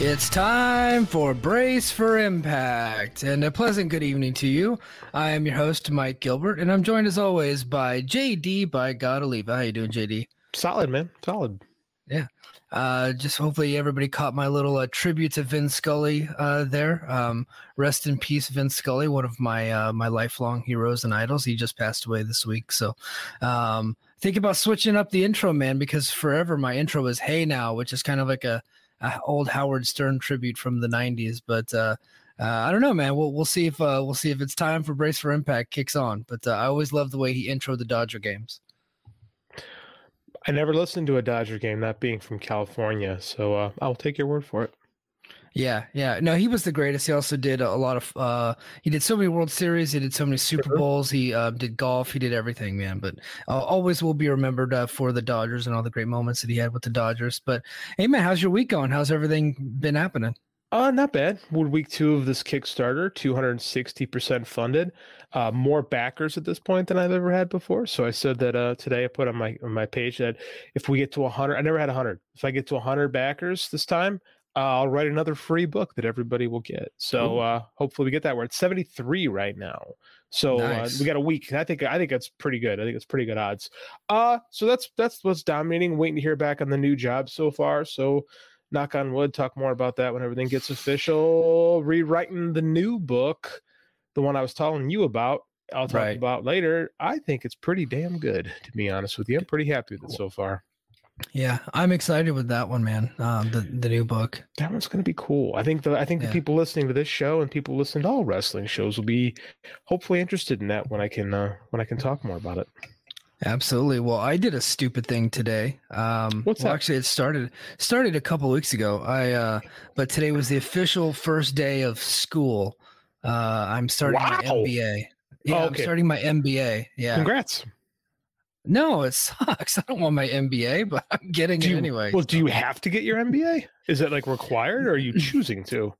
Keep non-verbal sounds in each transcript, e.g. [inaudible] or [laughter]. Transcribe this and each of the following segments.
It's time for Brace for Impact, and a pleasant good evening to you. I am your host, Mike Gilbert, and I'm joined as always by JD by God Oliva. How you doing, JD? Solid, man. Solid. Yeah. Uh, just hopefully everybody caught my little uh, tribute to Vin Scully uh, there. Um, rest in peace, Vin Scully, one of my uh, my lifelong heroes and idols. He just passed away this week, so um, think about switching up the intro, man, because forever my intro was "Hey Now," which is kind of like a uh, old Howard Stern tribute from the '90s. But uh, uh, I don't know, man. We'll we'll see if uh, we'll see if it's time for Brace for Impact kicks on. But uh, I always love the way he intro the Dodger games. I never listened to a Dodger game, not being from California, so I'll take your word for it. Yeah, yeah. No, he was the greatest. He also did a lot of. uh He did so many World Series. He did so many Super Bowls. He uh, did golf. He did everything, man. But uh, always will be remembered uh, for the Dodgers and all the great moments that he had with the Dodgers. But hey, man, how's your week going? How's everything been happening? Uh, not bad. Week two of this Kickstarter, 260% funded. Uh, more backers at this point than I've ever had before. So I said that uh, today I put on my on my page that if we get to 100, I never had 100. If I get to 100 backers this time, uh, I'll write another free book that everybody will get. So uh, hopefully we get that. We're at 73 right now. So nice. uh, we got a week. I think I think that's pretty good. I think it's pretty good odds. Uh so that's that's what's dominating. Waiting to hear back on the new job so far. So knock on wood, talk more about that when everything gets official. Rewriting the new book, the one I was telling you about. I'll talk right. about later. I think it's pretty damn good, to be honest with you. I'm pretty happy with it so far. Yeah, I'm excited with that one, man. Um, the the new book. That one's going to be cool. I think the I think yeah. the people listening to this show and people listening to all wrestling shows will be hopefully interested in that when I can uh, when I can talk more about it. Absolutely. Well, I did a stupid thing today. Um, What's well, that? Actually, it started started a couple weeks ago. I uh, but today was the official first day of school. Uh, I'm starting wow. my MBA. Yeah, oh, okay. I'm starting my MBA. Yeah. Congrats. No, it [laughs] sucks. I don't want my MBA, but I'm getting do it you, anyway. Well, do you have to get your MBA? Is it like required or are you choosing to?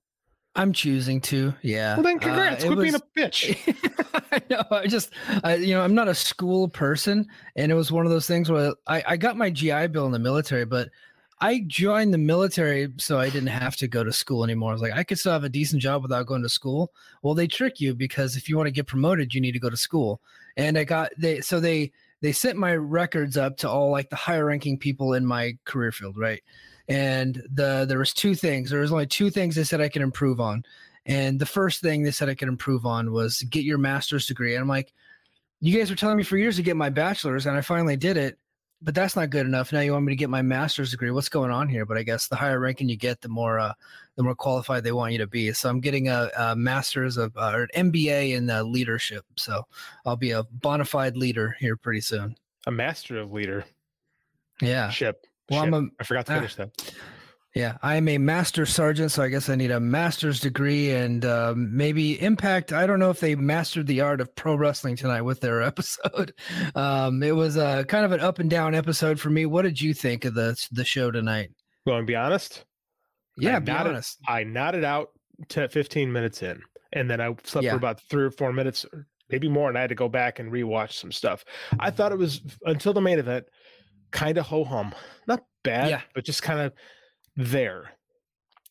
I'm choosing to. Yeah. Well, then congrats. Uh, Quit was, being a bitch. [laughs] I know. I just, I, you know, I'm not a school person. And it was one of those things where I, I got my GI Bill in the military, but I joined the military so I didn't have to go to school anymore. I was like, I could still have a decent job without going to school. Well, they trick you because if you want to get promoted, you need to go to school. And I got, they, so they, they sent my records up to all like the higher ranking people in my career field, right? And the there was two things. There was only two things they said I could improve on. And the first thing they said I could improve on was get your master's degree. And I'm like, you guys were telling me for years to get my bachelor's, and I finally did it but that's not good enough. Now you want me to get my master's degree. What's going on here? But I guess the higher ranking you get, the more uh, the more qualified they want you to be. So I'm getting a, a master's of uh, or an MBA in uh, leadership. So I'll be a bona fide leader here pretty soon. A master of leader. Yeah. Ship. Well, Ship. I'm a, I forgot to finish that. Yeah, I'm a master sergeant, so I guess I need a master's degree and um, maybe Impact. I don't know if they mastered the art of pro wrestling tonight with their [laughs] episode. Um, it was a kind of an up and down episode for me. What did you think of the the show tonight? Going to be honest. Yeah, I be nodded, honest. I nodded out to 15 minutes in, and then I slept yeah. for about three or four minutes, maybe more, and I had to go back and rewatch some stuff. I thought it was until the main event, kind of ho hum, not bad, yeah. but just kind of there.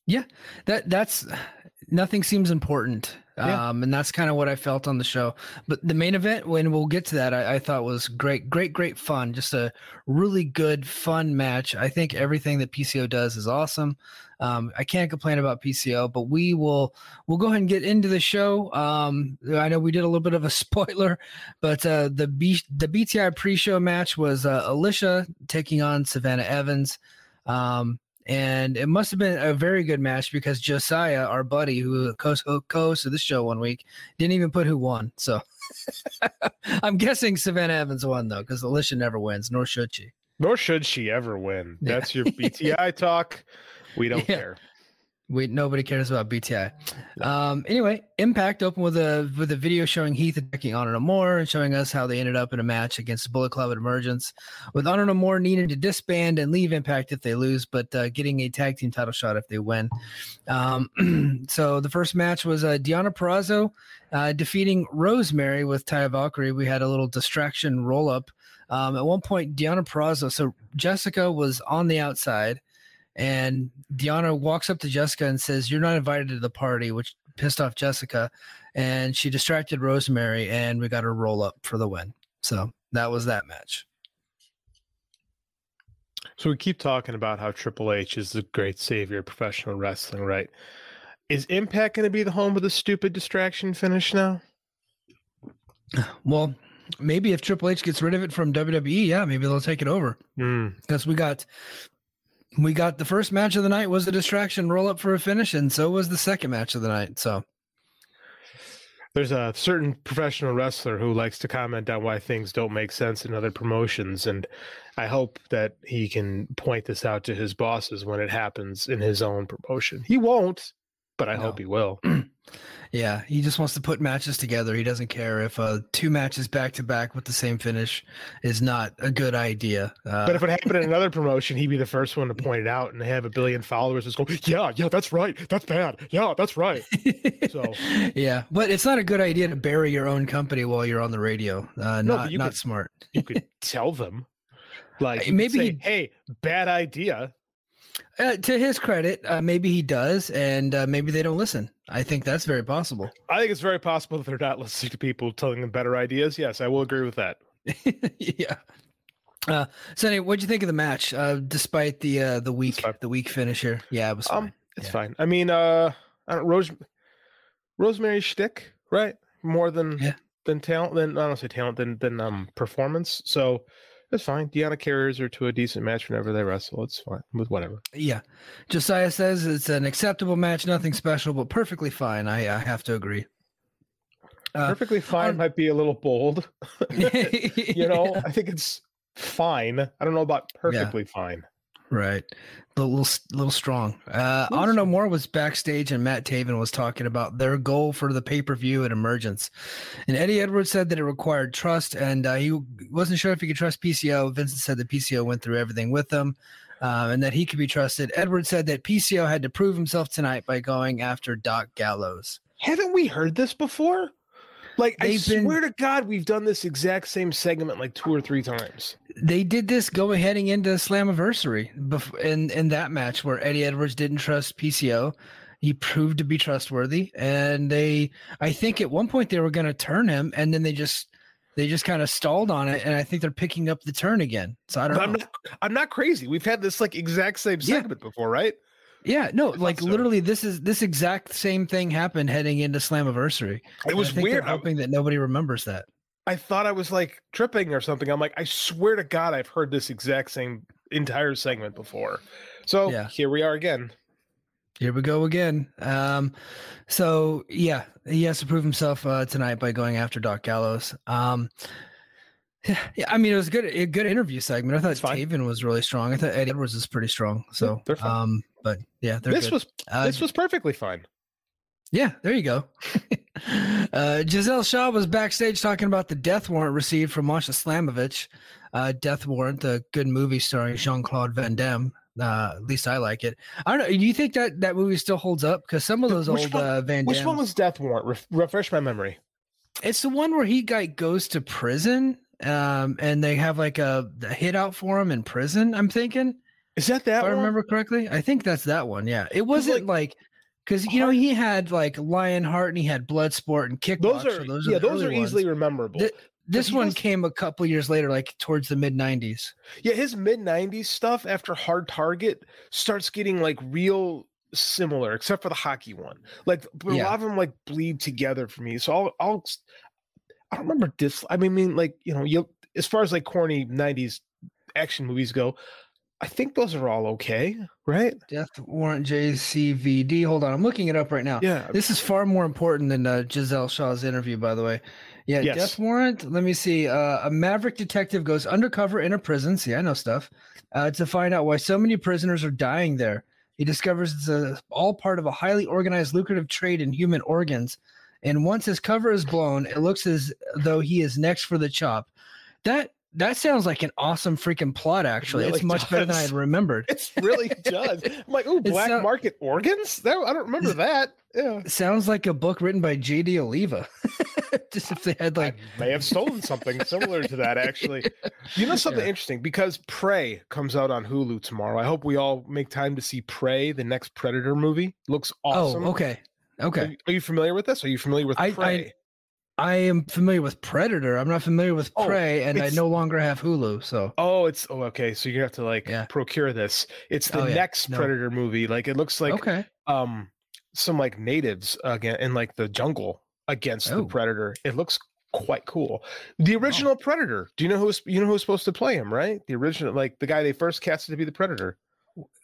Yeah, that that's [sighs] nothing seems important Yeah. Um, and that's kind of what I felt on the show. But the main event, when we'll get to that, I, I thought was great, great, great fun. Just a really good, fun match. I think everything that PCO does is awesome. Um, I can't complain about PCO, but we will we'll go ahead and get into the show. Um, I know we did a little bit of a [laughs] spoiler, but uh, the B, the BTI pre-show match was uh, Alicia taking on Savannah Evans. Um, and it must have been a very good match because Josiah, our buddy who co-hosted this show one week, didn't even put who won. So [laughs] I'm guessing Savannah Evans won though, because Alicia never wins, nor should she. Nor should she ever win. Yeah. That's your [laughs] BTI talk. We don't Yeah. care. We nobody cares about BTI. Um, anyway, Impact opened with a with a video showing Heath attacking Honor No More and showing us how they ended up in a match against the Bullet Club at Emergence, with Honor No More needing to disband and leave Impact if they lose, but uh, getting a tag team title shot if they win. Um, [clears throat] so the first match was uh, Deonna Purrazzo uh, defeating Rosemary with Taya Valkyrie. We had a little distraction roll up. Um, at one point, Deonna Purrazzo, so Jessica was on the outside. And Deonna walks up to Jessica and says, You're not invited to the party, which pissed off Jessica. And she distracted Rosemary, and we got her roll up for the win. So that was that match. So we keep talking about how Triple H is the great savior of professional wrestling, right? Is Impact going to be the home of the stupid distraction finish now? Well, maybe if Triple H gets rid of it from WWE, yeah, maybe they'll take it over. Hmm. Because we got we got the first match of the night was a distraction roll up for a finish, and so was the second match of the night. So There's a certain professional wrestler who likes to comment on why things don't make sense in other promotions, and I hope that he can point this out to his bosses when it happens in his own promotion. He won't, but I No. hope he will. [clears throat] Yeah, he just wants to put matches together. He doesn't care if uh, two matches back to back with the same finish is not a good idea. Uh, But if it happened in [laughs] another promotion, he'd be the first one to point it out and have a billion followers just go, Yeah, yeah, that's right. That's bad. Yeah, that's right. So- [laughs] yeah, but it's not a good idea to bury your own company while you're on the radio. Uh, No, not not could- smart. You could [laughs] tell them. Like Uh, maybe say, hey, bad idea. Uh, to his credit, uh, maybe he does, and uh, maybe they don't listen. I think that's very possible. I think it's very possible that they're not listening to people telling them better ideas. Yes, I will agree with that. [laughs] yeah. Uh, so anyway, what'd you think of the match? Uh, despite the uh, the weak the weak finish here, yeah, it was fine. Um, it's Yeah. fine. I mean, uh, I don't Rose, Rosemary shtick, right? More than Yeah. than talent, than I don't say talent, than than um performance. So it's fine. Deonna carries her to a decent match whenever they wrestle. It's fine with whatever. Yeah. Josiah says it's an acceptable match, nothing special, but perfectly fine. I, I have to agree. Uh, Perfectly fine on- might be a little bold. you [laughs] [laughs] you know, I think it's fine. I don't know about perfectly fine. Right. A little, little strong. Uh, Honor No More was backstage and Matt Taven was talking about their goal for the pay per view at Emergence. And Eddie Edwards said that it required trust and uh, he wasn't sure if he could trust PCO. Vincent said that PCO went through everything with them uh, and that he could be trusted. Edwards said that PCO had to prove himself tonight by going after Doc Gallows. Haven't we heard this before? Like I They've been- swear to God, we've done this exact same segment like two or three times. they did this going heading into Slammiversary bef- in in that match where Eddie Edwards didn't trust PCO. He proved to be trustworthy, and they I think at one point they were going to turn him, and then they just they just kind of stalled on it, and I think they're picking up the turn again. So I don't I'm know. not. I'm not crazy. We've had this like exact same Yeah. segment before, right? Yeah, no, like so. literally, this is this exact same thing happened heading into Slammiversary. It was weird. I'm hoping that nobody remembers that. I thought I was like tripping or something. I'm like, I swear to God, I've heard this exact same entire segment before. So Yeah. here we are again. Here we go again. Um, so yeah, he has to prove himself uh, tonight by going after Doc Gallows. Um, [sighs] yeah, I mean it was good, a good interview segment. I thought. Taven was really strong. I thought Eddie Edwards was pretty strong. So, fine. um, but yeah, they're This good. was Uh, this was perfectly fine. yeah, there you go. [laughs] uh, Giselle Shaw was backstage talking about the death warrant received from Masha Slamovich. Uh, death warrant, the good movie starring Jean Claude Van Damme. Uh, at least I like it. I don't know. Do you think that that movie still holds up? Because some of those Which old one- uh, Van Which one was Death Warrant? Ref- refresh my memory. It's the one where he like goes to prison, um, and they have like a, a hit out for him in prison. I'm thinking, Is that if that I remember correctly. I think that's that one. Yeah, it wasn't like, because you know he had like Lionheart and he had Bloodsport and Kickboxer. Those are, those yeah, those are easily ones. rememberable. Th- this one does- came a couple years later, like towards the mid '90s. Yeah, his mid '90s stuff after Hard Target starts getting like real similar, except for the hockey one. Like, but a lot of them like bleed together for me. So I'll, I'll, I don't remember dis. I mean, mean, like you know, you as far as like corny '90s action movies go, I think those are all okay, right? Death Warrant JCVD. Hold on, I'm looking it up right now. Yeah, This is far more important than uh, Giselle Shaw's interview, by the way. Yeah, Yes. death warrant. Let me see. Uh, a maverick detective goes undercover in a prison. See, I know stuff. Uh, to find out why so many prisoners are dying there. He discovers it's a, all part of a highly organized, lucrative trade in human organs. And once his cover is blown, it looks as though he is next for the chop. That that sounds like an awesome freaking plot. Actually, it's really much better than I had [laughs] remembered. it really [laughs] does. I'm like, oh, black sound- market organs? That, I don't remember that. Yeah. Sounds like a book written by J.D. Oliva. [laughs] Just if they had like I may have stolen something similar to that, actually. You know something Yeah. interesting because Prey comes out on Hulu tomorrow. I hope we all make time to see Prey, the next Predator movie. Looks oh, awesome. Oh, okay. Are Okay. you, are you familiar with this? Are you familiar with I- Prey? I am familiar with Predator. I'm not familiar with Oh, Prey, and I no longer have Hulu. So oh, it's oh, okay. So you have to like Yeah. procure this. It's the Oh, yeah. next No. Predator movie. Like it looks like okay. um some like natives again in like the jungle against the Oh. Predator. It looks quite cool. The original Predator. Do you know who's you know who's supposed to play him? Right, the original like the guy they first casted to be the Predator.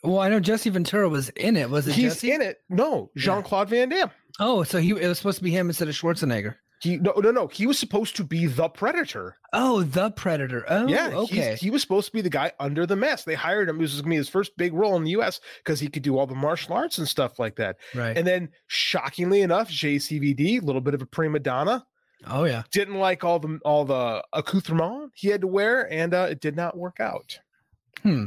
Well, I know Jesse Ventura was in it. Was it He's Jesse? in it. No, Jean Claude Van Damme. Oh, so he it was supposed to be him instead of Schwarzenegger. He no no no. He was supposed to be the Predator. Oh, the Predator. Oh, yeah, okay. He was supposed to be the guy under the mask. They hired him. This was gonna be his first big role in the U.S. because he could do all the martial arts and stuff like that. right. And then, shockingly enough, JCVD, a little bit of a prima donna, oh, yeah. didn't like all the all the accoutrement he had to wear, and uh, it did not work out. Hmm.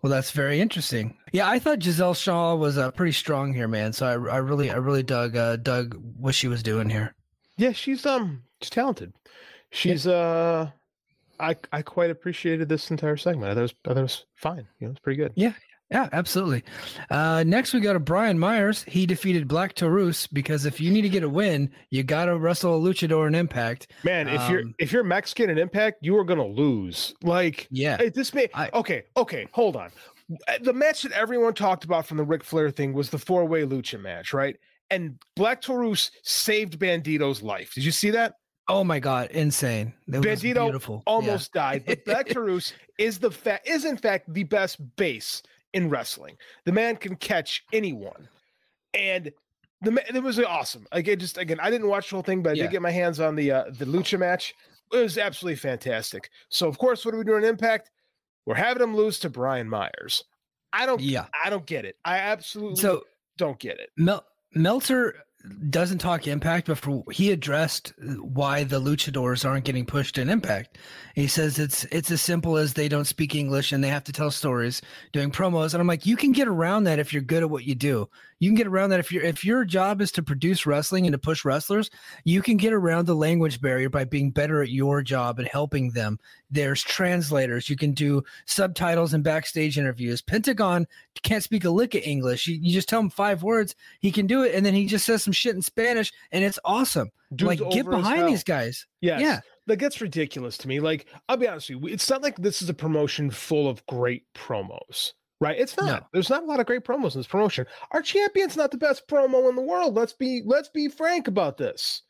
Well, that's very interesting. Yeah, I thought Giselle Shaw was uh, pretty strong here, man. So I, I really, I really dug, uh, dug what she was doing here. Yeah, she's um she's talented. She's uh I I quite appreciated this entire segment. I thought it was I thought it was fine. You know, it's pretty good. Yeah, yeah, absolutely. Uh, next, we got a Brian Myers. He defeated Black Taurus because if you need to get a win, you got to wrestle a luchador in Impact. Man, if you're Um, if you're Mexican in Impact, you are gonna lose. Like Yeah. Hey, this may I- okay, okay, hold on. Uh, The match that everyone talked about from the Ric Flair thing was the four way lucha match, right? And Black Taurus saved Bandito's life. Did you see that? Oh my God, insane! Was Bandito beautiful. Yeah. Almost died, but Black [laughs] Taurus is the fa- is in fact the best base in wrestling. The man can catch anyone, and the ma- it was awesome. Again, just again, I didn't watch the whole thing, but I Yeah. did get my hands on the uh, the lucha match. It was absolutely fantastic. So of course, what are we doing? Impact. We're having him lose to Brian Myers. I don't. Yeah. I don't get it. I absolutely So don't get it. Mel- Meltzer doesn't talk Impact, but for, he addressed why the luchadors aren't getting pushed in Impact. He says it's it's as simple as they don't speak English and they have to tell stories doing promos. And I'm like, you can get around that if you're good at what you do. You can get around that if your if your job is to produce wrestling and to push wrestlers. You can get around the language barrier by being better at your job and helping them. There's translators. You can do subtitles and backstage interviews. Pentagon can't speak a lick of English. You, you just tell him five words, he can do it, and then he just says some shit in Spanish, and it's awesome. Dude's like get behind these guys. Yes. Yeah. That gets ridiculous to me. Like, I'll be honest with you, it's not like this is a promotion full of great promos, right? It's not. No. There's not a lot of great promos in this promotion. Our champion's not the best promo in the world. Let's be let's be frank about this.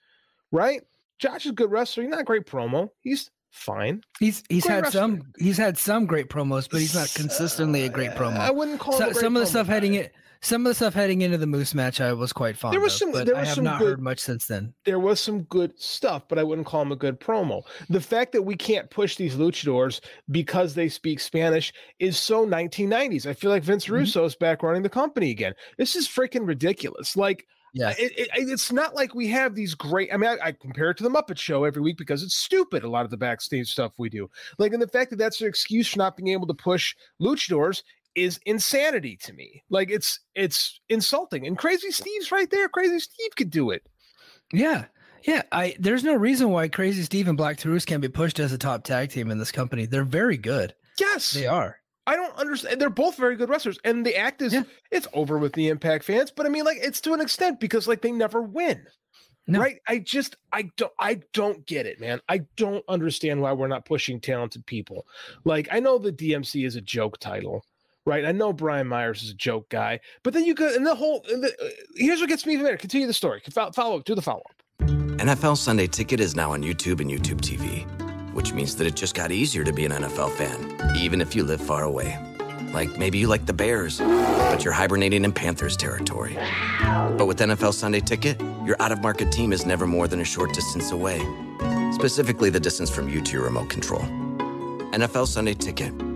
Right? Josh is a good wrestler. He's not a great promo. He's fine. He's he's Great had wrestler. some he's had some great promos, but he's not consistently a great uh, promo. I wouldn't call So, some of the stuff heading it some of the stuff heading into the Moose match I was quite fond There was of, some- there I have some not good- heard much since then. there was some good stuff, but I wouldn't call them a good promo. The fact that we can't push these luchadors because they speak Spanish is so 1990s. I feel like Vince Mhm. Russo is back running the company again. This is freaking ridiculous. Like, Yeah. it, it, it's not like we have these great. I mean, I, I compare it to the Muppet Show every week because it's stupid. A lot of the backstage stuff we do, like, and the fact that that's an excuse for not being able to push luchadors is insanity to me. Like, it's it's insulting. And Crazy Steve's right there. Crazy Steve could do it. Yeah. Yeah. I there's no reason why Crazy Steve and Black Taurus can't be pushed as a top tag team in this company. They're very good. Yes, They are. I don't understand. They're both very good wrestlers, and the act is Yeah. it's over with the Impact fans. But I mean, like it's to an extent because like they never win, No. right? I just I don't I don't get it, man. I don't understand why we're not pushing talented people. Like I know the DMC is a joke title, right? I know Brian Myers is a joke guy, but then you go and the whole. And the, uh, here's what gets me even better. Continue the story. Follow up. Do the follow up. NFL Sunday Ticket is now on YouTube and YouTube TV, which means that it just got easier to be an NFL fan, even if you live far away. Like maybe you like the Bears, but you're hibernating in Panthers territory. But with NFL Sunday Ticket, your out of market team is never more than a short distance away, specifically the distance from you to your remote control. NFL Sunday Ticket,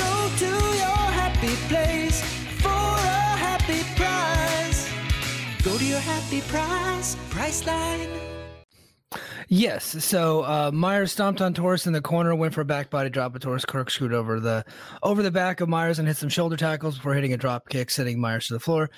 Go to your happy place for a happy price. Go to your happy price, Priceline. Yes. So uh, Myers stomped on Taurus in the corner, went for a back body drop, but Taurus corkscrewed over the over the back of Myers and hit some shoulder tackles before hitting a drop kick, sending Myers to the floor.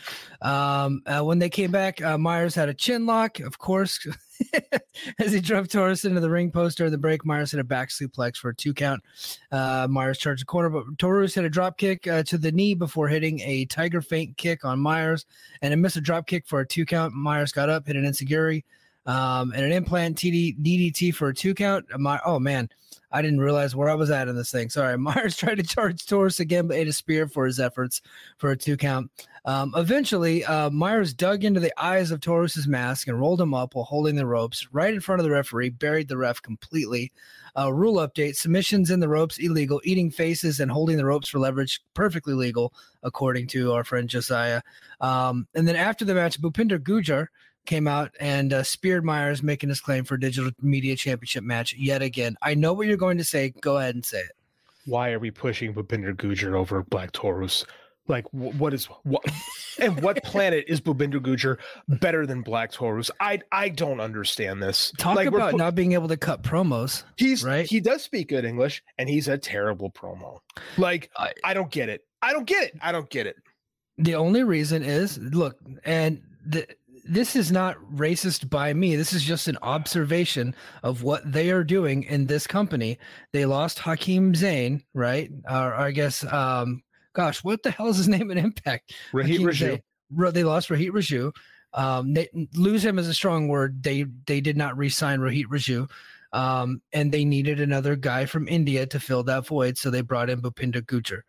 Um, uh, when they came back, uh, Myers had a chin lock, of course, [laughs] [laughs] as he drove Taurus into the ring post during the break. Myers hit a back suplex for a two count. Uh, Myers charged the corner, but Taurus hit a drop kick uh, to the knee before hitting a tiger feint kick on Myers and it missed a drop kick for a two count. Myers got up, hit an insecurity um, and an implant TD, DDT for a two count. My, oh man, I didn't realize where I was at in this thing. Sorry. [laughs] Myers tried to charge Taurus again, but ate a spear for his efforts for a two count. Um, eventually, uh, Myers dug into the eyes of Taurus's mask and rolled him up while holding the ropes right in front of the referee, buried the ref completely. Uh, rule update submissions in the ropes illegal, eating faces and holding the ropes for leverage perfectly legal, according to our friend Josiah. Um, and then after the match, Bhupinder Gujjar came out and uh, speared Myers, making his claim for digital media championship match yet again. I know what you're going to say. Go ahead and say it. Why are we pushing Bhupinder Gujjar over Black Taurus? Like, wh- what is what? and what [laughs] planet is Bhupinder Gujjar better than Black Taurus? I I don't understand this. Talk like, about not being able to cut promos. He's right? He does speak good English, and he's a terrible promo. Like, I- I don't get it. I don't get it. I don't get it. The only reason is look, and the, this is not racist by me. This is just an observation of what they are doing in this company. They lost Hakeem Zayn, right? Or, I guess, um, gosh, what the hell is his [laughs] name in Impact? Rohit Hakeem Raju. Zayn. They lost Rohit Raju. Um, they, lose him is a strong word. They they did not re-sign Rohit Raju. Um, and they needed another guy from India to fill that void, so they brought in Bhupinder Gujjar,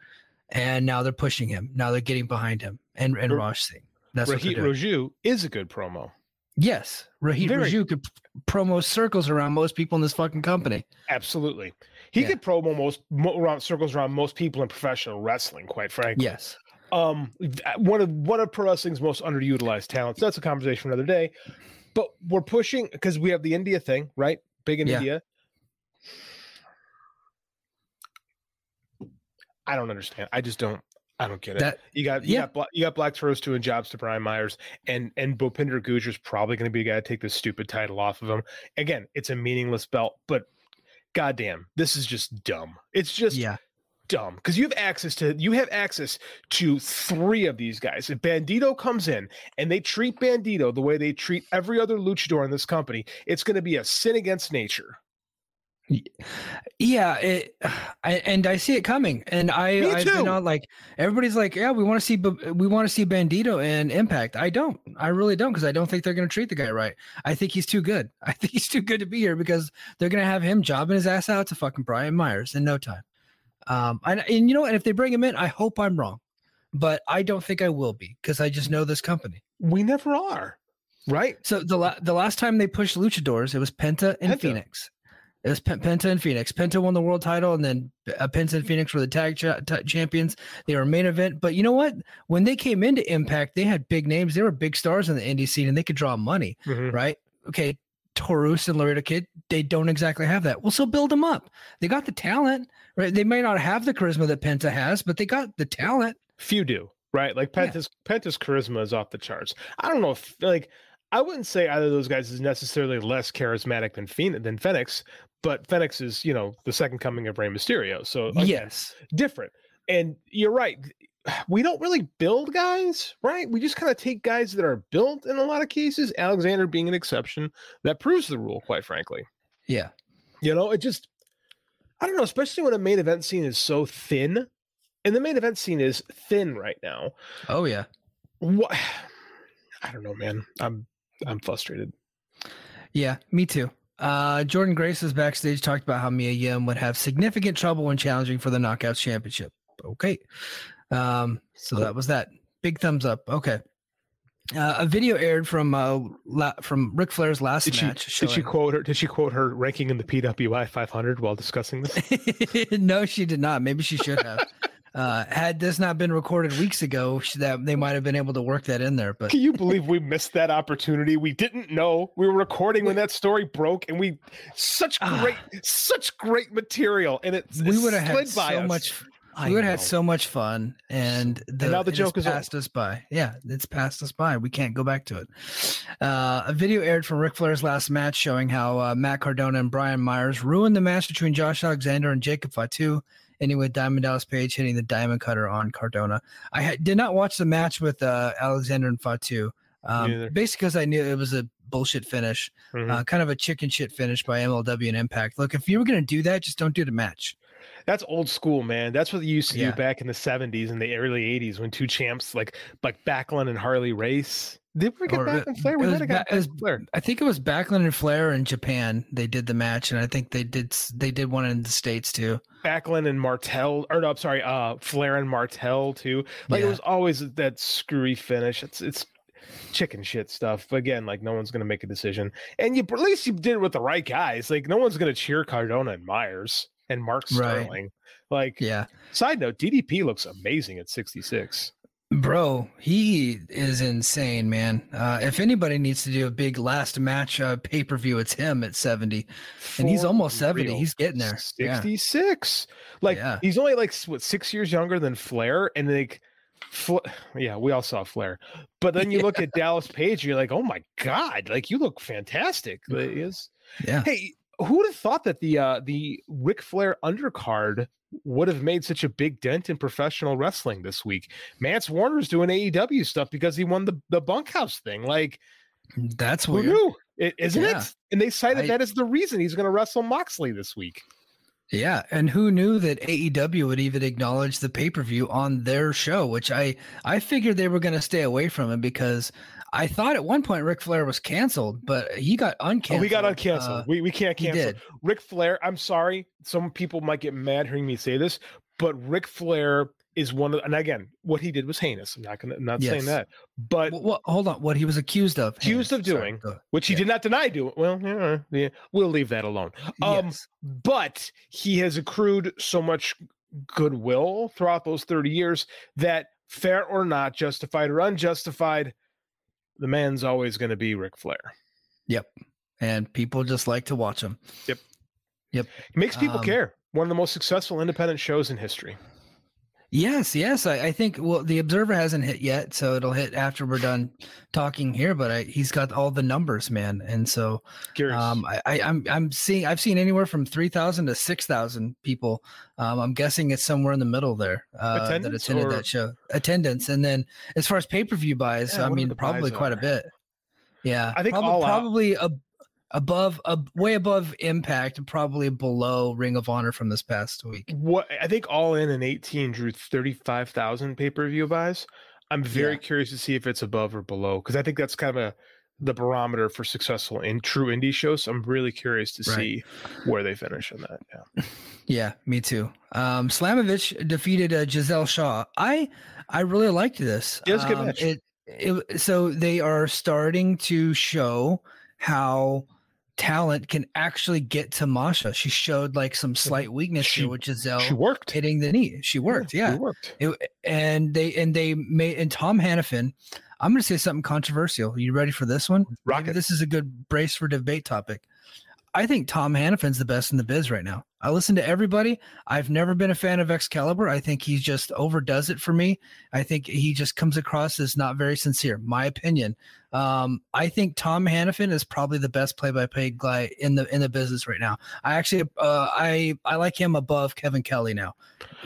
and now they're pushing him. Now they're getting behind him and and Raj Singh. That's Rohit. Raju is a good promo. Yes, Rohit Very- Raju could promo circles around most people in this fucking company. Absolutely. He Yeah. could promo most mo- around circles around most people in professional wrestling, quite frankly. Yes, um one of one of pro wrestling's most underutilized talents that's a conversation for another day but we're pushing because we have the india thing right big in Yeah. india i don't understand i just don't i don't get it that you got you yeah. got you got black Taurus doing jobs to brian myers and and Bhupinder Gujjar's probably going to be a guy to take this stupid title off of him again it's a meaningless belt but goddamn this is just dumb it's just yeah. dumb because you have access to you have access to three of these guys. If Bandito comes in and they treat Bandito the way they treat every other luchador in this company, it's going to be a sin against nature. Yeah, it, [sighs] I, and I see it coming. And I, I've been on like everybody's like, yeah, we want to see, we want to see Bandito and Impact. I don't, I really don't, because I don't think they're going to treat the guy right. I think he's too good. [laughs] I think he's too good to be here because they're going to have him jobbing his ass out to fucking Brian Myers in no time. Um, and, and you know, and if they bring him in, I hope I'm wrong, but I don't think I will be because I just know this company. We never are, right? So the la- the last time they pushed luchadors, it was Penta and Penta. Phoenix. It was Pen- Penta and Phoenix. Penta won the world title, and then uh, Penta and Phoenix were the tag cha- t- champions. They were main event. But you know what? When they came into Impact, they had big names. They were big stars in the indie scene, and they could draw money, Mhm. right? Okay. Taurus and Laredo Kid, they don't exactly have that. Well, so build them up. They got the talent, right? They may not have the charisma that Penta has, but they got the talent. Few do, right? Like Yeah. Penta's Penta's charisma is off the charts. I don't know if like I wouldn't say either of those guys is necessarily less charismatic than Phoenix than Phoenix, but Phoenix is, you know, the second coming of Rey Mysterio. So again, Yes. different. And you're right. [sighs] We don't really build guys, right? We just kind of take guys that are built in a lot of cases, Alexander being an exception. That proves the rule, quite frankly. Yeah. You know, it just, I don't know, especially when a main event scene is so thin. And the main event scene is thin right now. Oh yeah. What? [sighs] I don't know, man. I'm I'm frustrated. Yeah, me too. Uh, Jordynne Grace was backstage talked about how Mia Yim would have significant trouble when challenging for the Knockouts Championship. Okay. Um, so that was that. Big thumbs up. Okay. Uh, a video aired from uh, la- from Ric Flair's last Did she match. did she quote her? Did she quote her ranking in the PWI 500 while discussing this? [laughs] no, she did not. Maybe she should have. [laughs] uh, had this not been recorded weeks ago, that they might have been able to work that in there. But Can you believe we missed that opportunity? We didn't know we were recording when that story broke, and we such great, such great material, and it Ah. we would have had so us. much. I we would have had so much fun, and, the, now the has joke is over. passed us by. Yeah, it's passed us by. We can't go back to it. Uh, a video aired from Ric Flair's last match showing how uh, Matt Cardona and Brian Myers ruined the match between Josh Alexander and Jacob Fatu, ending with Diamond Dallas Page hitting the Diamond Cutter on Cardona. I had, did not watch the match with uh, Alexander and Fatu, um, basically because I knew it was a bullshit finish, Mhm. uh, kind of a chicken shit finish by MLW and Impact. Look, if you were going to do that, just don't do the match. That's old school, man. That's what they used to Yeah. do back in the 70s and the early 80s when two champs like like Backlund and Harley race. Did we get Or, back and Flair? it We was might have got it was- Flair. I think it was Backlund and Flair in Japan. They did the match, and I think they did they did one in the states too. Backlund and Martel, or no, I'm sorry, uh, Flair and Martel too. Like it was always that screwy finish. It's it's chicken shit stuff. But again, like no one's gonna make a decision, and you at least you did it with the right guys. Like no one's gonna cheer Cardona and Myers and Mark Right. Sterling. Like Yeah, side note, DDP looks amazing at 66. Bro, he is insane, man. Uh, if anybody needs to do a big last match uh, pay per view, it's him at seventy, and he's almost seventy. real. He's getting there. Yeah. 66. Like Yeah. he's only like what six years younger than Flair, and like, Fla- yeah, we all saw Flair. But then you look at [laughs] Dallas Page, and you're like, oh my god, like you look fantastic. Like, is. Yeah. Hey, who would have thought that the uh the Ric Flair undercard would have made such a big dent in professional wrestling this week? Mance Warner's doing AEW stuff because he won the the bunkhouse thing. Like, That's who weird. knew? It, isn't Yeah. it? And they cited I- that as the reason he's going to wrestle Moxley this week. Yeah, and who knew that AEW would even acknowledge the pay per view on their show? Which I I figured they were going to stay away from it because I thought at one point Ric Flair was canceled, but he got uncanceled. Oh, we got uncanceled. Uh, we, we can't cancel. Ric Flair, I'm sorry. Some people might get mad hearing me say this, but Ric Flair is one of and again, what he did was heinous. I'm not gonna I'm not saying that. But What, what, hold on, what he was accused of? accused on, of doing, go- which he yeah. did not deny doing. Well, yeah, yeah, we'll leave that alone. Um, Yes. but he has accrued so much goodwill throughout those 30 years that fair or not, justified or unjustified, the man's always going to be Ric Flair. Yep. And people just like to watch him. Yep. Yep. He makes people Um, care. One of the most successful independent shows in history. Yes, yes. I, I think well, the Observer hasn't hit yet, so it'll hit after we're done talking here. But I, he's got all the numbers, man, and so Curious. um, I, I, I'm I'm seeing I've seen anywhere from three thousand to six thousand people. Um, I'm guessing it's somewhere in the middle there uh, that attended or- that show. Attendance, and then as far as pay per view buys, Yeah, I mean probably quite a bit. Yeah, I think prob- All Out- probably ab- above, ab- way above Impact, probably below Ring of Honor from this past week. what I think all in in 18 drew 35,000 pay-per-view buys. I'm very Yeah. curious to see if it's above or below because I think that's kind of a the barometer for successful in true indie shows. I'm really curious to Right. see where they finish on that. Yeah. [laughs] Yeah, me too. Um, Slamovich defeated uh, Giselle Shaw. I I really liked this. It was a good Um, match. It, it so they are starting to show how talent can actually get to Masha. She showed like some slight weakness She- here with Giselle uh, She worked. hitting the knee. She worked, yeah. She worked. It, and they and they made and Tom Hannifan I'm going to say something controversial. you ready for this one? Rock Maybe this is a good brace for debate topic. I think Tom Hannifan's the best in the biz right now. I listen to everybody. I've never been a fan of Excalibur. I think he just overdoes it for me. I think he just comes across as not very sincere. My opinion. Um, I think Tom Hannifan is probably the best play-by-play guy in the in the business right now. I actually, uh, I I like him above Kevin Kelly now.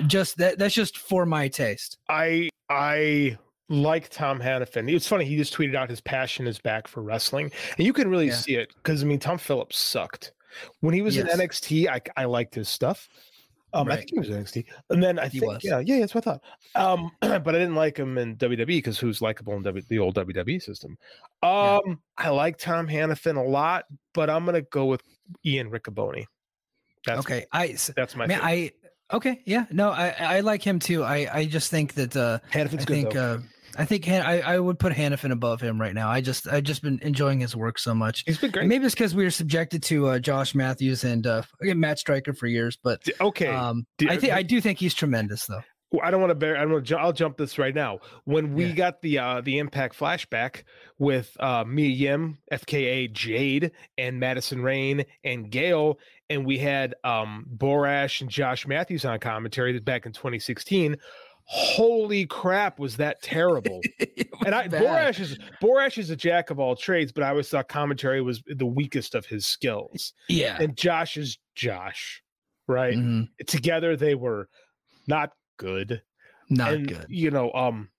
Just that that's just for my taste. I I like Tom Hannifan. It's funny. He just tweeted out his passion is back for wrestling, and you can really Yeah. see it because I mean Tom Phillips sucked when he was Yes. in NXT. I I liked his stuff. Um, I think he was in NXT, and then I He think was. yeah yeah that's what I thought. Um, [clears throat] but I didn't like him in WWE because who's likable in w, the old WWE system. Um, Yeah. I like Tom Hannifan a lot, but I'm gonna go with Ian Riccaboni. That's okay, I That's my man, favorite. I okay, yeah, no, I I like him too. I I just think that uh, Hannifan's I good think though. uh, I think Han- I I would put Hannifan above him right now. I just I just been enjoying his work so much. He's been great. Maybe it's because we were subjected to uh, Josh Matthews and uh, again, Matt Striker for years, but Okay, um, Do- I think I do think he's tremendous though. Well, I don't want to bear. I don't. Wanna, I'll jump this right now. When we Yeah. got the uh the Impact flashback with uh Mia Yim, FKA Jade, and Madison Rayne and Gail, and we had um Borash and Josh Matthews on commentary back in 2016. Holy crap, was that terrible? [laughs] and I Bad. Borash is Borash is a jack of all trades, but I always thought commentary was the weakest of his skills. yeah, And Josh is Josh, right? Mhm. Together they were not good not and good. you know um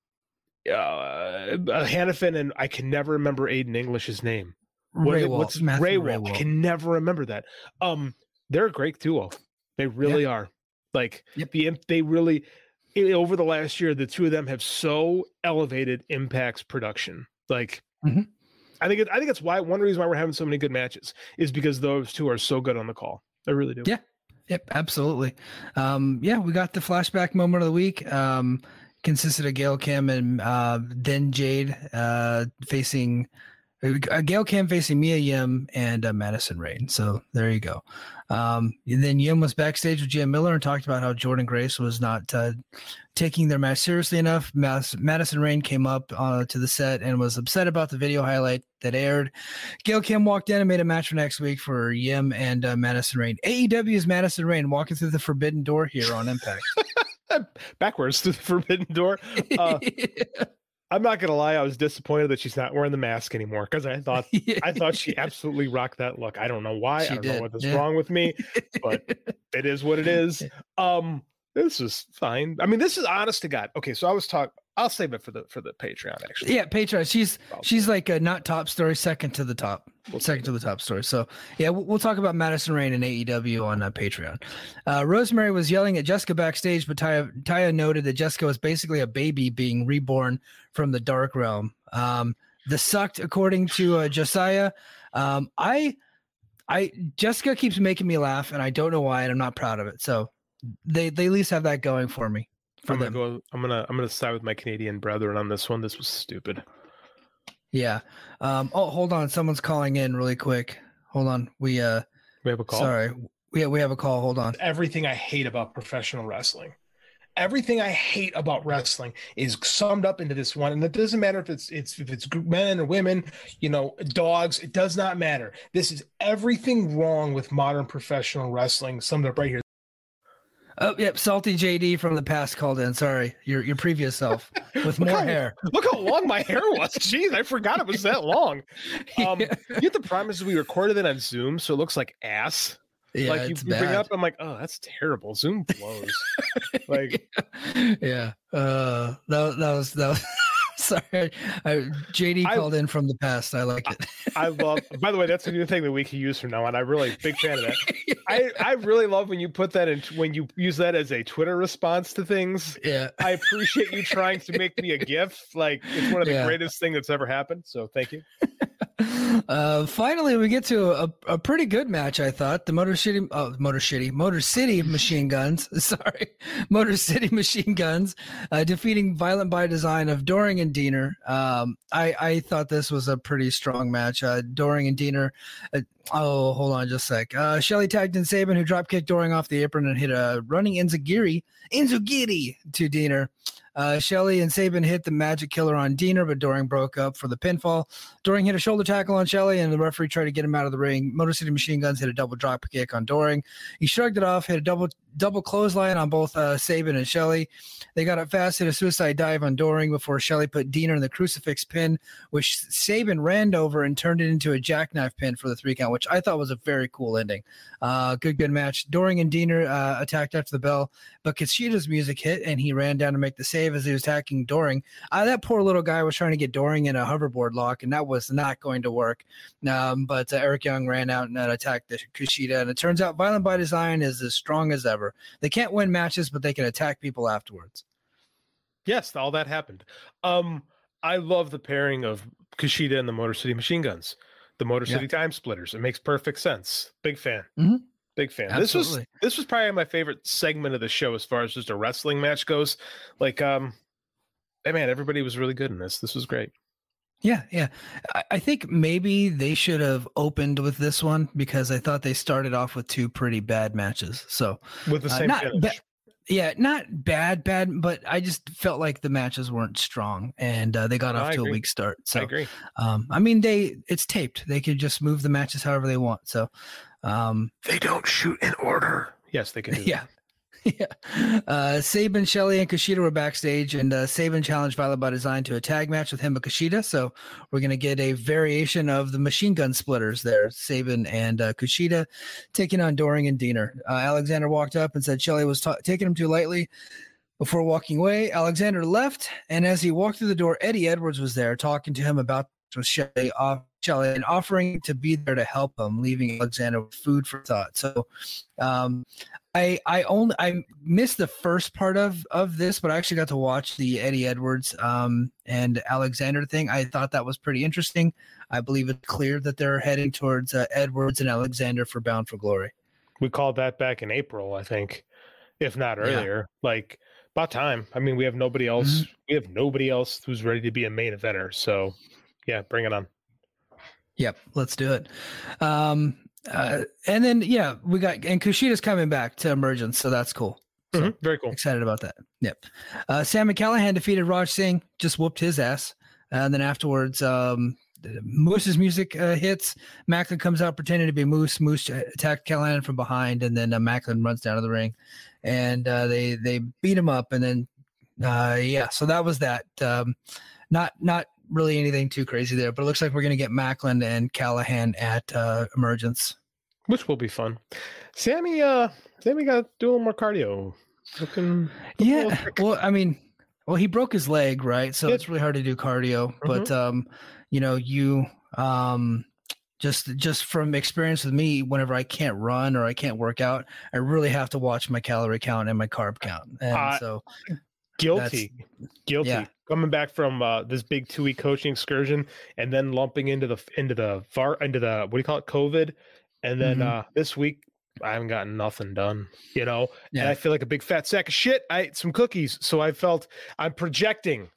uh Hannifan and I can never remember Aiden English's name. What Ray? What's Matthew Ray Ray Walt? I can never remember that. Um they're a great duo. They really are. Like Yep. the they really over the last year the two of them have so elevated Impact's production. Like Mhm. I think it, I think that's why one reason why we're having so many good matches is because those two are so good on the call. They really do. Yeah. Yep, absolutely. Um, yeah, we got the flashback moment of the week. Um, consisted of Gail Kim and uh, then Jade uh, facing uh, Gail Kim facing Mia Yim and uh, Madison Rayne. So there you go. Um, and then Yim was backstage with Gia Miller and talked about how Jordynne Grace was not uh, taking their match seriously enough. Mas- Madison Rayne came up uh, to the set and was upset about the video highlight that aired. Gail Kim walked in and made a match for next week for Yim and uh, Madison Rayne. AEW's Madison Rayne walking through the forbidden door here on Impact. [laughs] Backwards to the forbidden door. Uh, [laughs] I'm not gonna lie, I was disappointed that she's not wearing the mask anymore because I thought [laughs] I thought she absolutely rocked that look. I don't know why. She I don't know what is yeah. wrong with me, but [laughs] it is what it is. Um, this is fine. I mean, this is honest to God. Okay, so I was talking. I'll save it for the for the Patreon actually. yeah, Patreon. She's Well, she's like a not top story, second to the top, We'll second to the top story. So yeah, we'll, we'll talk about Madison Rayne and AEW on uh, Patreon. Uh, Rosemary was yelling at Jessica backstage, but Taya, Taya noted that Jessica was basically a baby being reborn from the dark realm. Um, the sucked, according to uh, Josiah. Um, I, I Jessica keeps making me laugh, and I don't know why, and I'm not proud of it. So they they at least have that going for me. For I'm gonna go. I'm gonna I'm gonna side with my Canadian brethren on this one. This was stupid. Yeah. Um, oh, hold on. Someone's calling in really quick. Hold on. We uh We have a call. sorry. We we have a call. Hold on. everything I hate about professional wrestling. Everything I hate about wrestling is summed up into this one, and it doesn't matter if it's it's if it's men or women, you know, dogs. It does not matter. This is everything wrong with modern professional wrestling summed up right here. Oh, yep. Salty JD from the past called in. Sorry. Your your previous self [laughs] with more how- hair. Look how long my hair was. [laughs] Jeez, I forgot it was that long. [laughs] Um, Yeah. you have the problem is we recorded it on Zoom, so it looks like ass. Yeah, like you, it's you bring up, I'm like, oh, that's terrible. Zoom blows. like yeah. Uh that, that was that was [laughs] sorry. I, JD I- called in from the past. I like it. I love. [laughs] By the way, that's a new thing that we can use from now on. I'm really big fan of that. [laughs] I I really love when you put that in when you use that as a Twitter response to things. yeah. I appreciate you trying to make me a GIF. Like it's one of the Yeah. greatest thing that's ever happened. So thank you. Uh, finally, we get to a, a pretty good match. I thought the Motor City, oh, Motor City, Motor City Machine Guns. Sorry, Motor City Machine Guns uh, defeating Violent by Design of Doering and Deaner. Um, I I thought this was a pretty strong match. Uh, Doering and Deaner, uh, Oh, hold on just a sec. Uh, Shelly tagged in Sabin, who drop kicked Doering off the apron and hit a running Enzigiri, Enzuigiri to Deaner. Uh, Shelly and Sabin hit the magic killer on Deaner, but Doering broke up for the pinfall. Doering hit a shoulder tackle on Shelly, and the referee tried to get him out of the ring. Motor City Machine Guns hit a double drop kick on Doering. He shrugged it off, hit a double double clothesline on both uh, Sabin and Shelly. They got up fast, hit a suicide dive on Doering before Shelly put Deaner in the crucifix pin, which Sabin ran over and turned it into a jackknife pin for the three count, which I thought was a very cool ending. Uh, good, good match. Doering and Deaner uh, attacked after the bell, but Kushida's music hit and he ran down to make the save as he was attacking Doering. Uh, that poor little guy was trying to get Doering in a hoverboard lock, and that was not going to work. Um, but uh, Eric Young ran out and uh, attacked the Kushida, and it turns out Violent by Design is as strong as ever. They can't win matches, but they can attack people afterwards. Yes, all that happened. Um, I love the pairing of Kushida and the Motor City Machine Guns, the Motor Yeah. City Time Splitters. It makes perfect sense. Big fan. Mhm. Big fan. This was this was probably my favorite segment of the show as far as just a wrestling match goes. Like, um, hey man, everybody was really good in this. This was great. Yeah, yeah. I, I think maybe they should have opened with this one because I thought they started off with two pretty bad matches. So With the Uh, same not finish. ba- yeah, not bad, bad, but I just felt like the matches weren't strong and uh, they got No, off I to a weak start. So I agree. Um, I mean, they it's taped. They could just move the matches however they want. So, um, They don't shoot in order. Yes, they can [laughs] do yeah. [laughs] Yeah. Uh, Sabin, Shelley, and Kushida were backstage, and uh, Sabin challenged Violent by Design to a tag match with him and Kushida. So we're going to get a variation of the machine gun splitters there. Sabin and uh, Kushida taking on Doering and Deaner. Uh, Alexander walked up and said Shelley was ta- taking him too lightly. Before walking away, Alexander left, and as he walked through the door, Eddie Edwards was there talking to him about with Shelley, off, and offering to be there to help him, leaving Alexander with food for thought. So, um, I I only I missed the first part of of this, but I actually got to watch the Eddie Edwards um, and Alexander thing. I thought that was pretty interesting. I believe it's clear that they're heading towards uh, Edwards and Alexander for Bound for Glory. We called that back in April, I think, if not earlier. Like about time. I mean, we have nobody else. We have nobody else who's ready to be a main eventer. So, yeah, bring it on. Yep, let's do it. Um, uh, and then yeah, we got and Kushida's coming back to Emergence, so that's cool. So, Mhm, Very cool. Excited about that. Yep. Uh, Sami Callihan defeated Raj Singh, just whooped his ass. And then afterwards, um, Moose's music uh, hits. Maclin comes out pretending to be Moose. Moose attacked Callahan from behind, and then uh, Maclin runs down to the ring, and uh, they they beat him up. And then, uh, yeah, so that was that. Um, not not really anything too crazy there, but it looks like we're gonna get Maclin and Callihan at uh, Emergence. Which will be fun. Sammy, uh, Sammy got to do a little more cardio. Looking, Yeah. Well, I mean, well, he broke his leg, right? So Yeah. it's really hard to do cardio. But um, you know, you um just just from experience with me, whenever I can't run or I can't work out, I really have to watch my calorie count and my carb count. And Uh, so guilty, guilty. yeah. Coming back from uh, this big two week coaching excursion, and then lumping into the into the var into the what do you call it, COVID, and then Mhm. uh, this week I haven't gotten nothing done. You know, and I feel like a big fat sack of shit. I ate some cookies, so I felt I'm projecting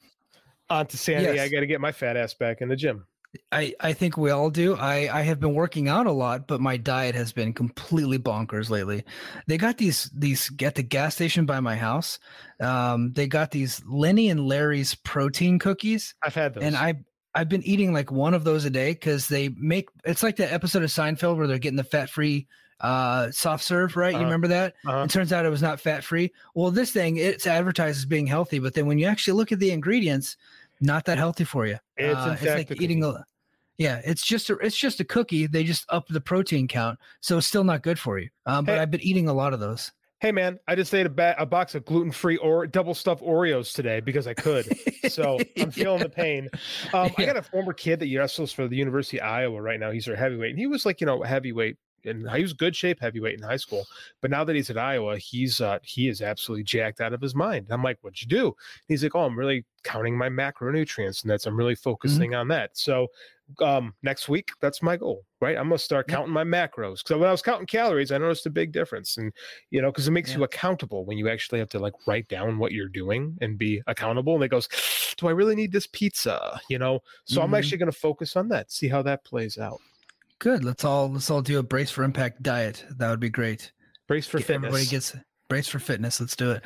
onto Sandy. I got to get my fat ass back in the gym. I, I think we all do. I, I have been working out a lot, but my diet has been completely bonkers lately. They got these these at the gas station by my house. Um, they got these Lenny and Larry's protein cookies, I've had those, and I I've been eating like one of those a day because they make it's like that episode of Seinfeld where they're getting the fat free uh soft serve, right? You Uh-huh. remember that? Uh-huh. It turns out it was not fat free. Well, this thing it's advertised as being healthy, but then when you actually look at the ingredients, not that healthy for you. It's Uh, fact like eating a yeah, it's just a it's just a cookie. They just up the protein count, so it's still not good for you. Um, but Hey. I've been eating a lot of those. Hey man, I just ate a, ba- a box of gluten free or double stuffed Oreos today because I could. So [laughs] I'm feeling the pain. Um, I got a former kid that wrestles for the University of Iowa right now. He's their heavyweight, and he was like you know heavyweight, and he was good shape heavyweight in high school. But now that he's at Iowa, he's uh, he is absolutely jacked out of his mind. I'm like, what'd you do? And he's like, oh, I'm really counting my macronutrients, and that's I'm really focusing on that. So um next week that's my goal right i'm gonna start Yep. counting my macros because when i was counting calories i noticed a big difference and you know because it makes Yeah. you accountable when you actually have to like write down what you're doing and be accountable and it goes do i really need this pizza you know so i'm Mhm. actually going to focus on that see how that plays out Good. Let's all let's all do a brace for impact diet. That would be great. Brace for Get- fitness. Everybody gets brace for fitness. Let's do it.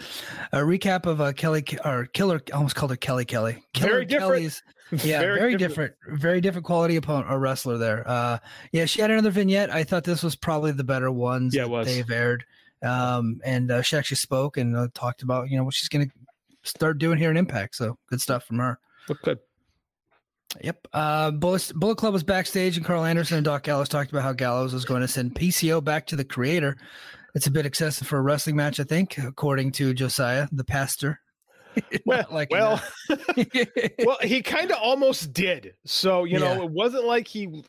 A recap of uh, Kelly or Killer. I almost called her Kelly Kelly. Killer Very different. Kelly's [laughs] yeah, very, different. Very different quality opponent, a wrestler there. Uh, yeah, she had another vignette. I thought this was probably the better ones Yeah, it that was. they've aired. Um, and uh, she actually spoke and uh, talked about you know what she's going to start doing here in Impact. So good stuff from her. Look good. Yep. Uh, Bullet, Bullet Club was backstage, and Carl Anderson and Doc Gallows talked about how Gallows was going to send PCO back to the creator. It's a bit excessive for a wrestling match, I think, according to Josiah, the pastor. [laughs] Well, Like well, [laughs] well, he kind of almost did. So you know, Yeah. it wasn't like he,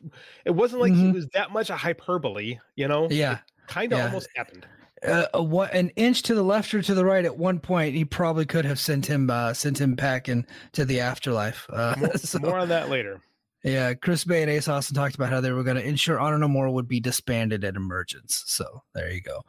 it wasn't like he Mhm. was that much a hyperbole. You know, yeah. kind of Yeah. almost happened. Uh, what an inch to the left or to the right at one point he probably could have sent him uh sent him packing to the afterlife uh [laughs] More, so, more on that later. yeah chris bey and ace austin talked about how they were going to ensure honor no more would be disbanded at emergence so there you go.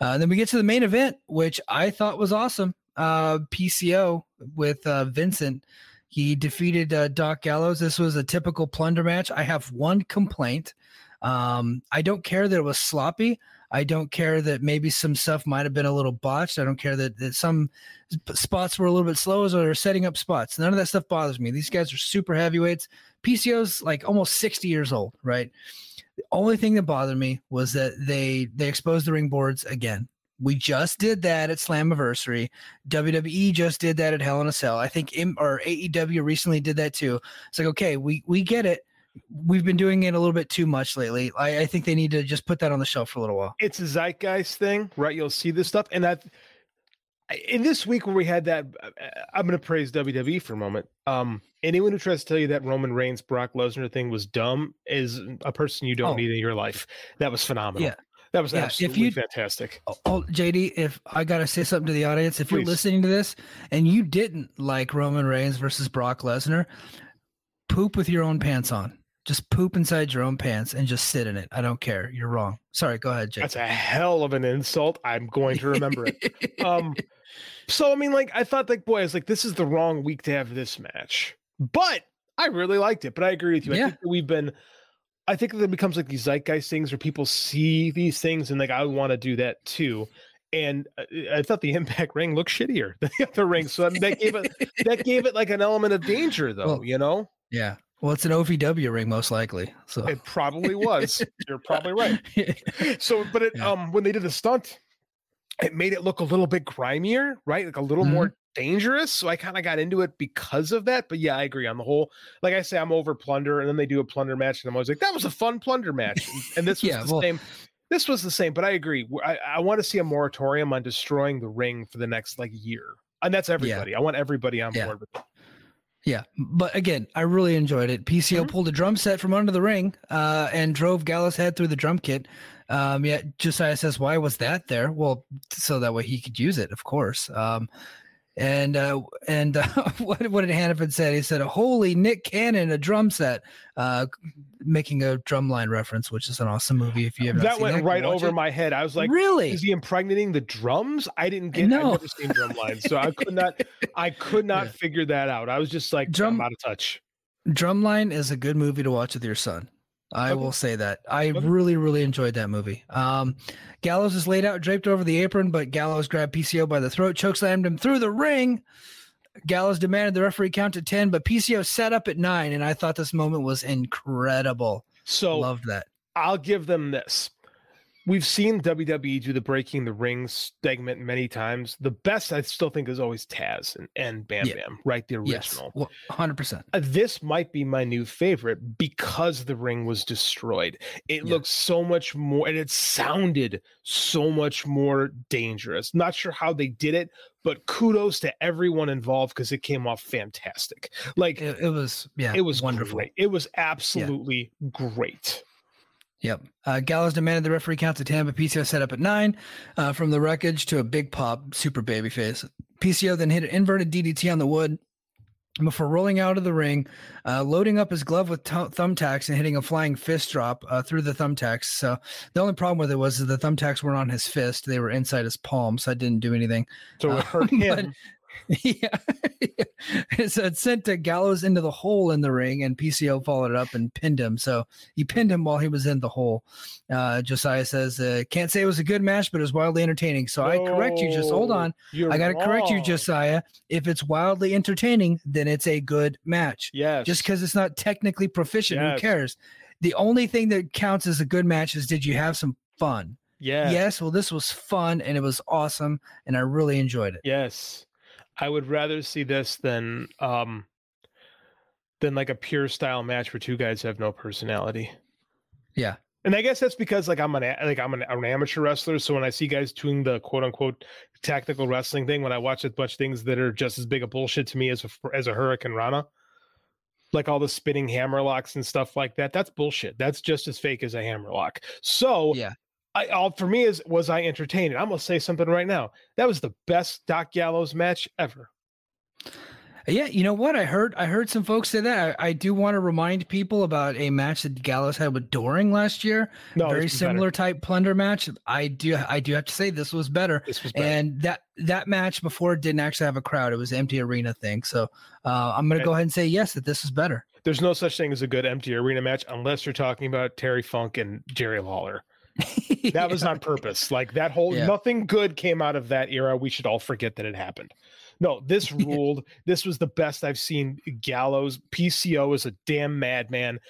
Uh, then we get to the main event which i thought was awesome. Uh pco with uh vincent. He defeated uh, doc gallows. This was a typical plunder match. I have one complaint. Um i don't care that it was sloppy I don't care that maybe some stuff might have been a little botched. I don't care that, that some spots were a little bit slow as they're setting up spots. None of that stuff bothers me. These guys are super heavyweights. PCO's like almost 60 years old, right? The only thing that bothered me was that they they exposed the ring boards again. We just did that at Slammiversary. WWE just did that at Hell in a Cell. I think M- or AEW recently did that too. It's like okay, we we get it. We've been doing it a little bit too much lately. I, I think they need to just put that on the shelf for a little while. It's a zeitgeist thing, right? You'll see this stuff, and that in this week where we had that, uh, I'm going to praise WWE for a moment. Um, anyone who tries to tell you that Roman Reigns Brock Lesnar thing was dumb is a person you don't Oh. need in your life. That was phenomenal. Yeah. That was Yeah, if absolutely you- fantastic. Oh, oh, JD, if I gotta say something to the audience, if you're listening to this and you didn't like Roman Reigns versus Brock Lesnar, poop with your own pants on. Just poop inside your own pants and just sit in it. I don't care. You're wrong. Sorry. Go ahead, Jake. That's a hell of an insult. I'm going to remember it. Um, [laughs] so I mean, like, I thought, like, boy, I was like, this is the wrong week to have this match, but I really liked it. But I agree with you. I Yeah. think that we've been. I think that it becomes like these zeitgeist things where people see these things and like I want to do that too. And uh, I thought the [laughs] Impact ring looked shittier than the other ring, so that gave it that gave it like an element of danger, though. Well, you know, yeah. Well, it's an OVW ring, most likely. So it probably was. You're probably right. [laughs] So, but it Yeah. um when they did the stunt, it made it look a little bit grimier, right? Like a little more dangerous. So I kind of got into it because of that. But yeah, I agree on the whole. Like I say, I'm over plunder, and then they do a plunder match, and I'm always like, that was a fun plunder match. And, this [laughs] was Yeah, the well- same. This was the same, but I agree. I want to see a moratorium on destroying the ring for the next like year, and that's everybody. I want everybody on Yeah. board with it. Yeah, but again, I really enjoyed it. PCO Mm-hmm. pulled a drum set from under the ring uh, and drove Gallows' head through the drum kit. Um, yeah, Josiah says, "Why was that there?" Well, so that way he could use it, of course. Um, and uh, and [laughs] uh, what what did Hannifan say? He said, "Holy Nick Cannon, a drum set," uh, making a drumline reference, which is an awesome movie. If you haven't, That seen went go right over it. my head. I was like, really? is he impregnating the drums? I didn't get. No. I've never seen drum lines, so I could not. [laughs] I could not Yeah. figure that out. I was just like, Drum- I'm out of touch. Drumline is a good movie to watch with your son. I Okay. will say that. I Okay. really, really enjoyed that movie. Um, Gallows is laid out, draped over the apron, but Gallows grabbed PCO by the throat, chokeslammed him through the ring. Gallows demanded the referee count to 10, but PCO set up at nine, and I thought this moment was incredible. So Loved that. I'll give them this. We've seen WWE do the breaking the rings segment many times. The best I still think is always Taz and, and Bam Yeah. Bam, right? The Yes, original. well, 100%. Uh, This might be my new favorite because the ring was destroyed. It Yeah. looked so much more, and it sounded so much more dangerous. Not sure how they did it, but kudos to everyone involved because it came off fantastic. Like It, it was, yeah, it was wonderful. Great. It was absolutely great. Yep. Uh, Gallows demanded the referee count to 10, but PCO set up at nine. Uh, from the wreckage to a big pop, super baby face. PCO then hit an inverted DDT on the wood before rolling out of the ring, uh, loading up his glove with t- thumbtacks and hitting a flying fist drop uh, through the thumbtacks. So the only problem with it was that the thumbtacks weren't on his fist; they were inside his palm, so I didn't do anything. So Uh, it hurt [laughs] but- him. [laughs] yeah. so [laughs] it sent Gallows into the hole in the ring, and PCO followed it up and pinned him. So he pinned him while he was in the hole. Uh, Josiah says, uh, "Can't say it was a good match, but it was wildly entertaining." So I correct you. Just hold on. I got to correct you. Josiah. If it's wildly entertaining, then it's a good match. Yes. Just because it's not technically proficient, Yes. who cares? The only thing that counts as a good match is did you have some fun? Yes. Yes. Well, this was fun and it was awesome, and I really enjoyed it. Yes. I would rather see this than um than like a pure style match where two guys have no personality. Yeah. And I guess that's because like I'm an like I'm an, an amateur wrestler, so when I see guys doing the quote unquote tactical wrestling thing, when I watch a bunch of things that are just as big a bullshit to me as a as a hurricanrana, like all the spinning hammer locks and stuff like that, that's bullshit. That's just as fake as a hammer lock. So Yeah. I all for me is was I entertained? I'm gonna say something right now. That was the best Doc Gallows match ever. Yeah, you know what? I heard I heard some folks say that. I, I do want to remind people about a match that Gallows had with Doering last year. No, Very was better. similar type plunder match. I do I do have to say this was better. This was better. And that that match before didn't actually have a crowd. It was empty arena thing. So uh, I'm gonna go ahead and say yes that this is better. There's no such thing as a good empty arena match unless you're talking about Terry Funk and Jerry Lawler. [laughs] That was on purpose. Like that whole Yeah. nothing good came out of that era. We should all forget that it happened. No, this [laughs] ruled. this was the best I've seen. Gallows PCO is a damn madman.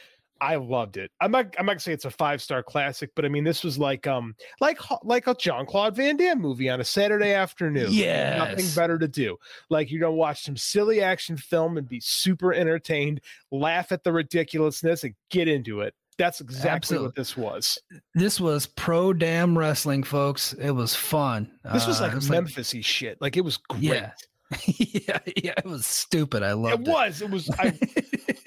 I loved it. I'm not. I'm not gonna say it's a five star classic, but I mean this was like um like like a John Claude Van Damme movie on a Saturday afternoon. Yeah, nothing better to do. Like you're gonna watch some silly action film and be super entertained, laugh at the ridiculousness, and get into it. That's exactly Absolutely. what this was. This was pro damn wrestling, folks. It was fun. This was Uh, like it Memphis-y shit. Like it was great. Yeah. [laughs] yeah, yeah, it was stupid. I It loved it. was. It was. I,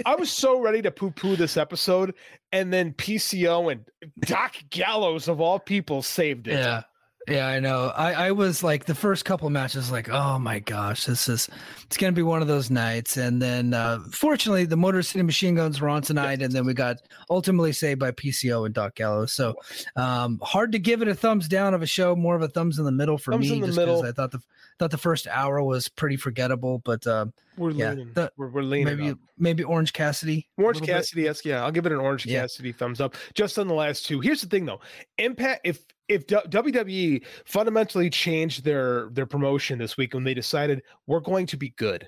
I was so ready to poo-poo this episode, and then PCO and Doc Gallows of all people saved it. Yeah. Yeah, I know. I, I was like the first couple matches, like, oh my gosh, this is it's gonna be one of those nights. And then uh fortunately the Motor City Machine Guns were on tonight, and then we got ultimately saved by PCO and Doc Gallows. So um hard to give it a thumbs down of a show, more of a thumbs in the middle for Thumbs me, just 'cause middle. I thought the thought the first hour was pretty forgettable, but um We're yeah, leaning. the- we're, we're leaning. maybe up. maybe Orange Cassidy. Orange. Cassidy, yes, yeah, I'll give it an Orange Yeah. Cassidy thumbs up. Just on the last two. Here's the thing, though. Impact. If if WWE fundamentally changed their their promotion this week when they decided we're going to be good,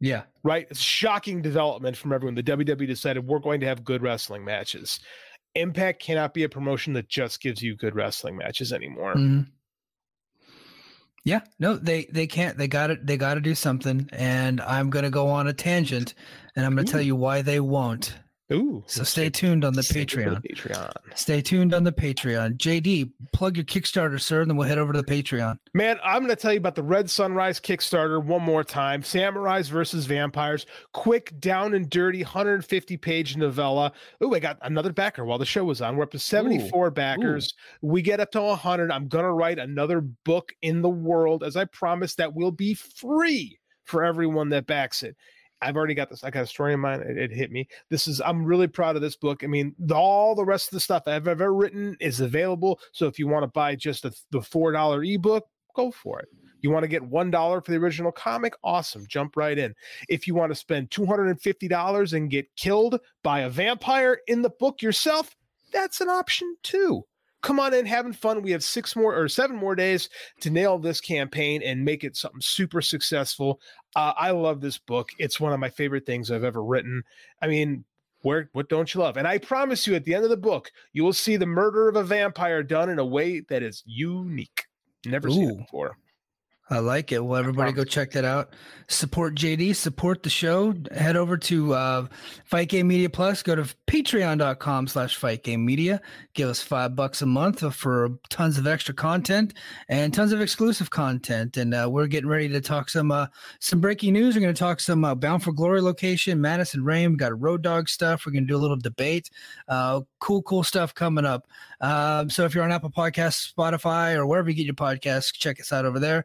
Yeah. right? It's shocking development from everyone. The WWE decided we're going to have good wrestling matches. Impact cannot be a promotion that just gives you good wrestling matches anymore. Mhm. Yeah, no, they they can't. They got it. They got to do something. And I'm gonna go on a tangent, and I'm gonna tell hmm. you why they won't. Ooh, So stay tuned on the save it for Patreon. the Patreon. Stay tuned on the Patreon. JD, plug your Kickstarter, sir, and then we'll head over to the Patreon. Man, I'm going to tell you about the Red Sunrise Kickstarter one more time. Samurais versus Vampires. Quick, down and dirty, 150 page novella. Ooh, I got another backer while the show was on. We're up to 74 backers. We get up to 100. I'm going to write another book in the world, as I promised, that will be free for everyone that backs it. I've already got this. I got a story in mind. It, it hit me. This is. I'm really proud of this book. I mean, the, all the rest of the stuff I've ever written is available. So if you want to buy just the, the four dollar ebook, go for it. You want to get one dollar for the original comic? Awesome, jump right in. If you want to spend two hundred and fifty dollars and get killed by a vampire in the book yourself, that's an option too. Come on in, having fun. We have six more or seven more days to nail this campaign and make it something super successful. Uh, I love this book. It's one of my favorite things I've ever written. I mean, where what don't you love? And I promise you, at the end of the book, you will see the murder of a vampire done in a way that is unique. Never seen it before. I like it. Well, everybody go check that out. Support JD, support the show. Head over to uh, Fight Game Media Plus. Go to patreon.com slash Fight Game Media. Give us five bucks a month for tons of extra content and tons of exclusive content. And uh, we're getting ready to talk some uh, some breaking news. We're going to talk some uh, Bound for Glory location, Madison Rayne. We've got Road Dog stuff. We're going to do a little debate. Uh, cool, cool stuff coming up. Um, so if you're on Apple Podcasts, Spotify, or wherever you get your podcasts, check us out over there.